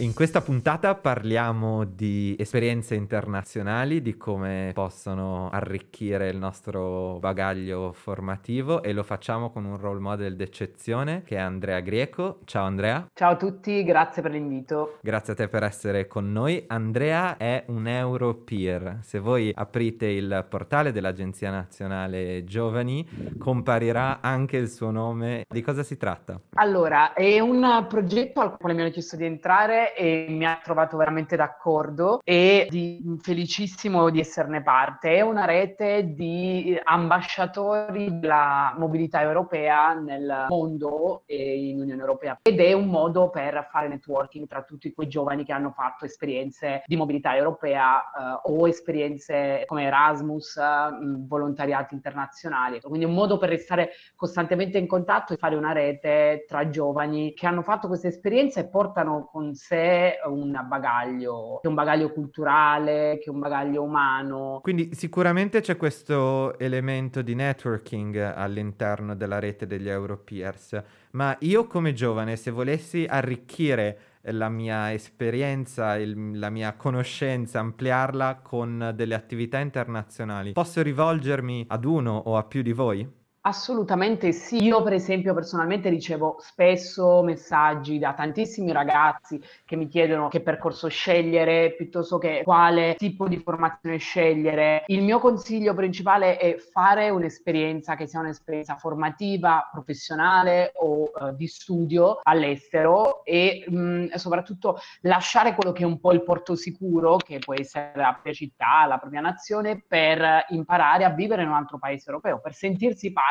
In questa puntata parliamo di esperienze internazionali, di come possono arricchire il nostro bagaglio formativo e lo facciamo con un role model d'eccezione che è Andrea Grieco. Ciao Andrea. Ciao a tutti, grazie per l'invito. Grazie a te per essere con noi. Andrea è un Europeer. Se voi aprite il portale dell'Agenzia Nazionale Giovani, comparirà anche il suo nome. Di cosa si tratta? Allora, è un progetto al quale mi hanno chiesto di entrare e mi ha trovato veramente d'accordo e di, felicissimo di esserne parte. È una rete di ambasciatori della mobilità europea nel mondo e in Unione Europea ed è un modo per fare networking tra tutti quei giovani che hanno fatto esperienze di mobilità europea eh, o esperienze come Erasmus, mh, volontariati internazionali. Quindi un modo per restare costantemente in contatto e fare una rete tra giovani che hanno fatto queste esperienze e portano con sé un bagaglio, che è un bagaglio culturale, che è un bagaglio umano. Quindi sicuramente c'è questo elemento di networking all'interno della rete degli Europeers, ma io come giovane, se volessi arricchire la mia esperienza, il- la mia conoscenza, ampliarla con delle attività internazionali, posso rivolgermi ad uno o a più di voi? Assolutamente sì. Io, per esempio, personalmente ricevo spesso messaggi da tantissimi ragazzi che mi chiedono che percorso scegliere piuttosto che quale tipo di formazione scegliere. Il mio consiglio principale è fare un'esperienza che sia un'esperienza formativa, professionale o eh, di studio all'estero e mh, soprattutto lasciare quello che è un po' il porto sicuro, che può essere la propria città, la propria nazione, per imparare a vivere in un altro paese europeo, per sentirsi parte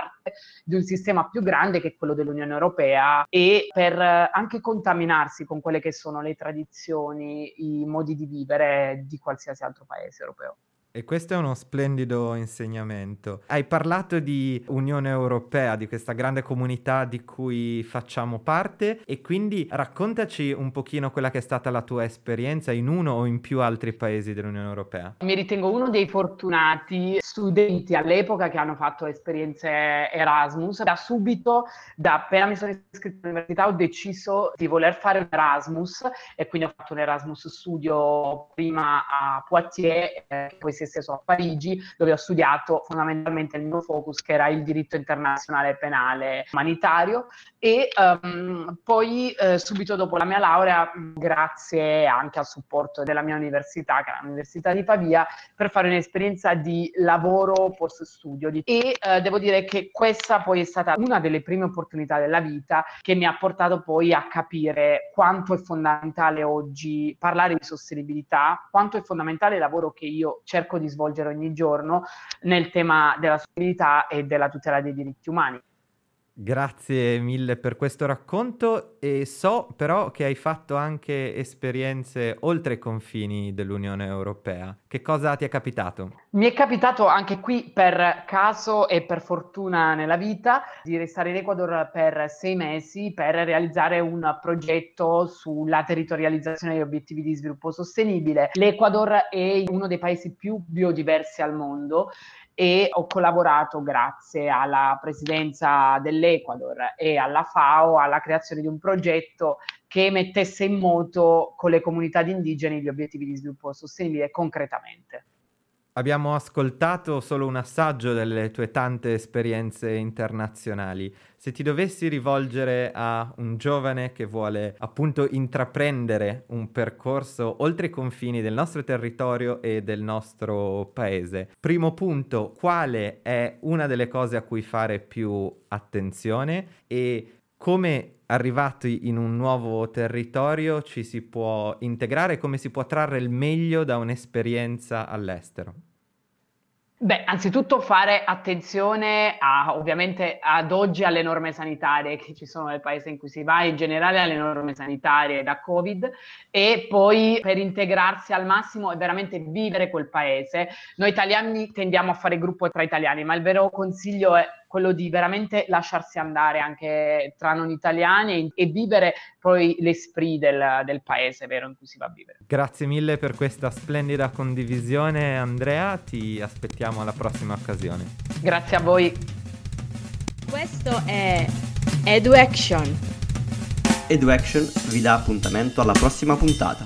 di un sistema più grande che è quello dell'Unione Europea e per eh, anche contaminarsi con quelle che sono le tradizioni, i modi di vivere di qualsiasi altro paese europeo. E questo è uno splendido insegnamento. Hai parlato di Unione Europea, di questa grande comunità di cui facciamo parte e quindi raccontaci un pochino quella che è stata la tua esperienza in uno o in più altri paesi dell'Unione Europea. Mi ritengo uno dei fortunati studenti all'epoca che hanno fatto esperienze Erasmus. Da subito, da appena mi sono iscritta all'università, ho deciso di voler fare un Erasmus e quindi ho fatto un Erasmus studio prima a Poitiers, eh, poi si è esteso a Parigi, dove ho studiato fondamentalmente il mio focus, che era il diritto internazionale penale umanitario. E ehm, poi eh, subito dopo la mia laurea, grazie anche al supporto della mia università, che è l'Università di Pavia, per fare un'esperienza di lavoro post studio. Di- E eh, devo dire che questa poi è stata una delle prime opportunità della vita che mi ha portato poi a capire quanto è fondamentale oggi parlare di sostenibilità, quanto è fondamentale il lavoro che io cerco di svolgere ogni giorno nel tema della sostenibilità e della tutela dei diritti umani. Grazie mille per questo racconto e so però che hai fatto anche esperienze oltre i confini dell'Unione Europea. Che cosa ti è capitato? Mi è capitato anche qui per caso e per fortuna nella vita di restare in Ecuador per sei mesi per realizzare un progetto sulla territorializzazione degli obiettivi di sviluppo sostenibile. L'Ecuador è uno dei paesi più biodiversi al mondo e ho collaborato grazie alla presidenza dell'Ecuador e alla FAO alla creazione di un progetto che mettesse in moto con le comunità di indigeni gli obiettivi di sviluppo sostenibile concretamente. Abbiamo ascoltato solo un assaggio delle tue tante esperienze internazionali. Se ti dovessi rivolgere a un giovane che vuole appunto intraprendere un percorso oltre i confini del nostro territorio e del nostro paese, primo punto, quale è una delle cose a cui fare più attenzione e come arrivati in un nuovo territorio ci si può integrare, come si può trarre il meglio da un'esperienza all'estero? Beh, anzitutto fare attenzione a, ovviamente ad oggi alle norme sanitarie che ci sono nel paese in cui si va, in generale alle norme sanitarie da Covid e poi per integrarsi al massimo e veramente vivere quel paese. Noi italiani tendiamo a fare gruppo tra italiani, ma il vero consiglio è quello di veramente lasciarsi andare anche tra non italiani e, vivere poi l'esprit del, del paese vero in cui si va a vivere. Grazie mille per questa splendida condivisione Andrea, ti aspettiamo alla prossima occasione. Grazie a voi. Questo è EduAction. EduAction vi dà appuntamento alla prossima puntata.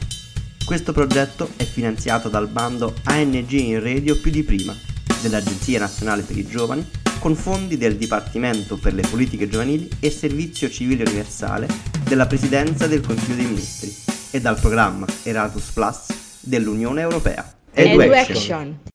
Questo progetto è finanziato dal bando ANG in Radio più di prima dell'Agenzia Nazionale per i Giovani con fondi del Dipartimento per le Politiche Giovanili e Servizio Civile Universale della Presidenza del Consiglio dei Ministri e dal programma Erasmus Plus dell'Unione Europea. Edu Action.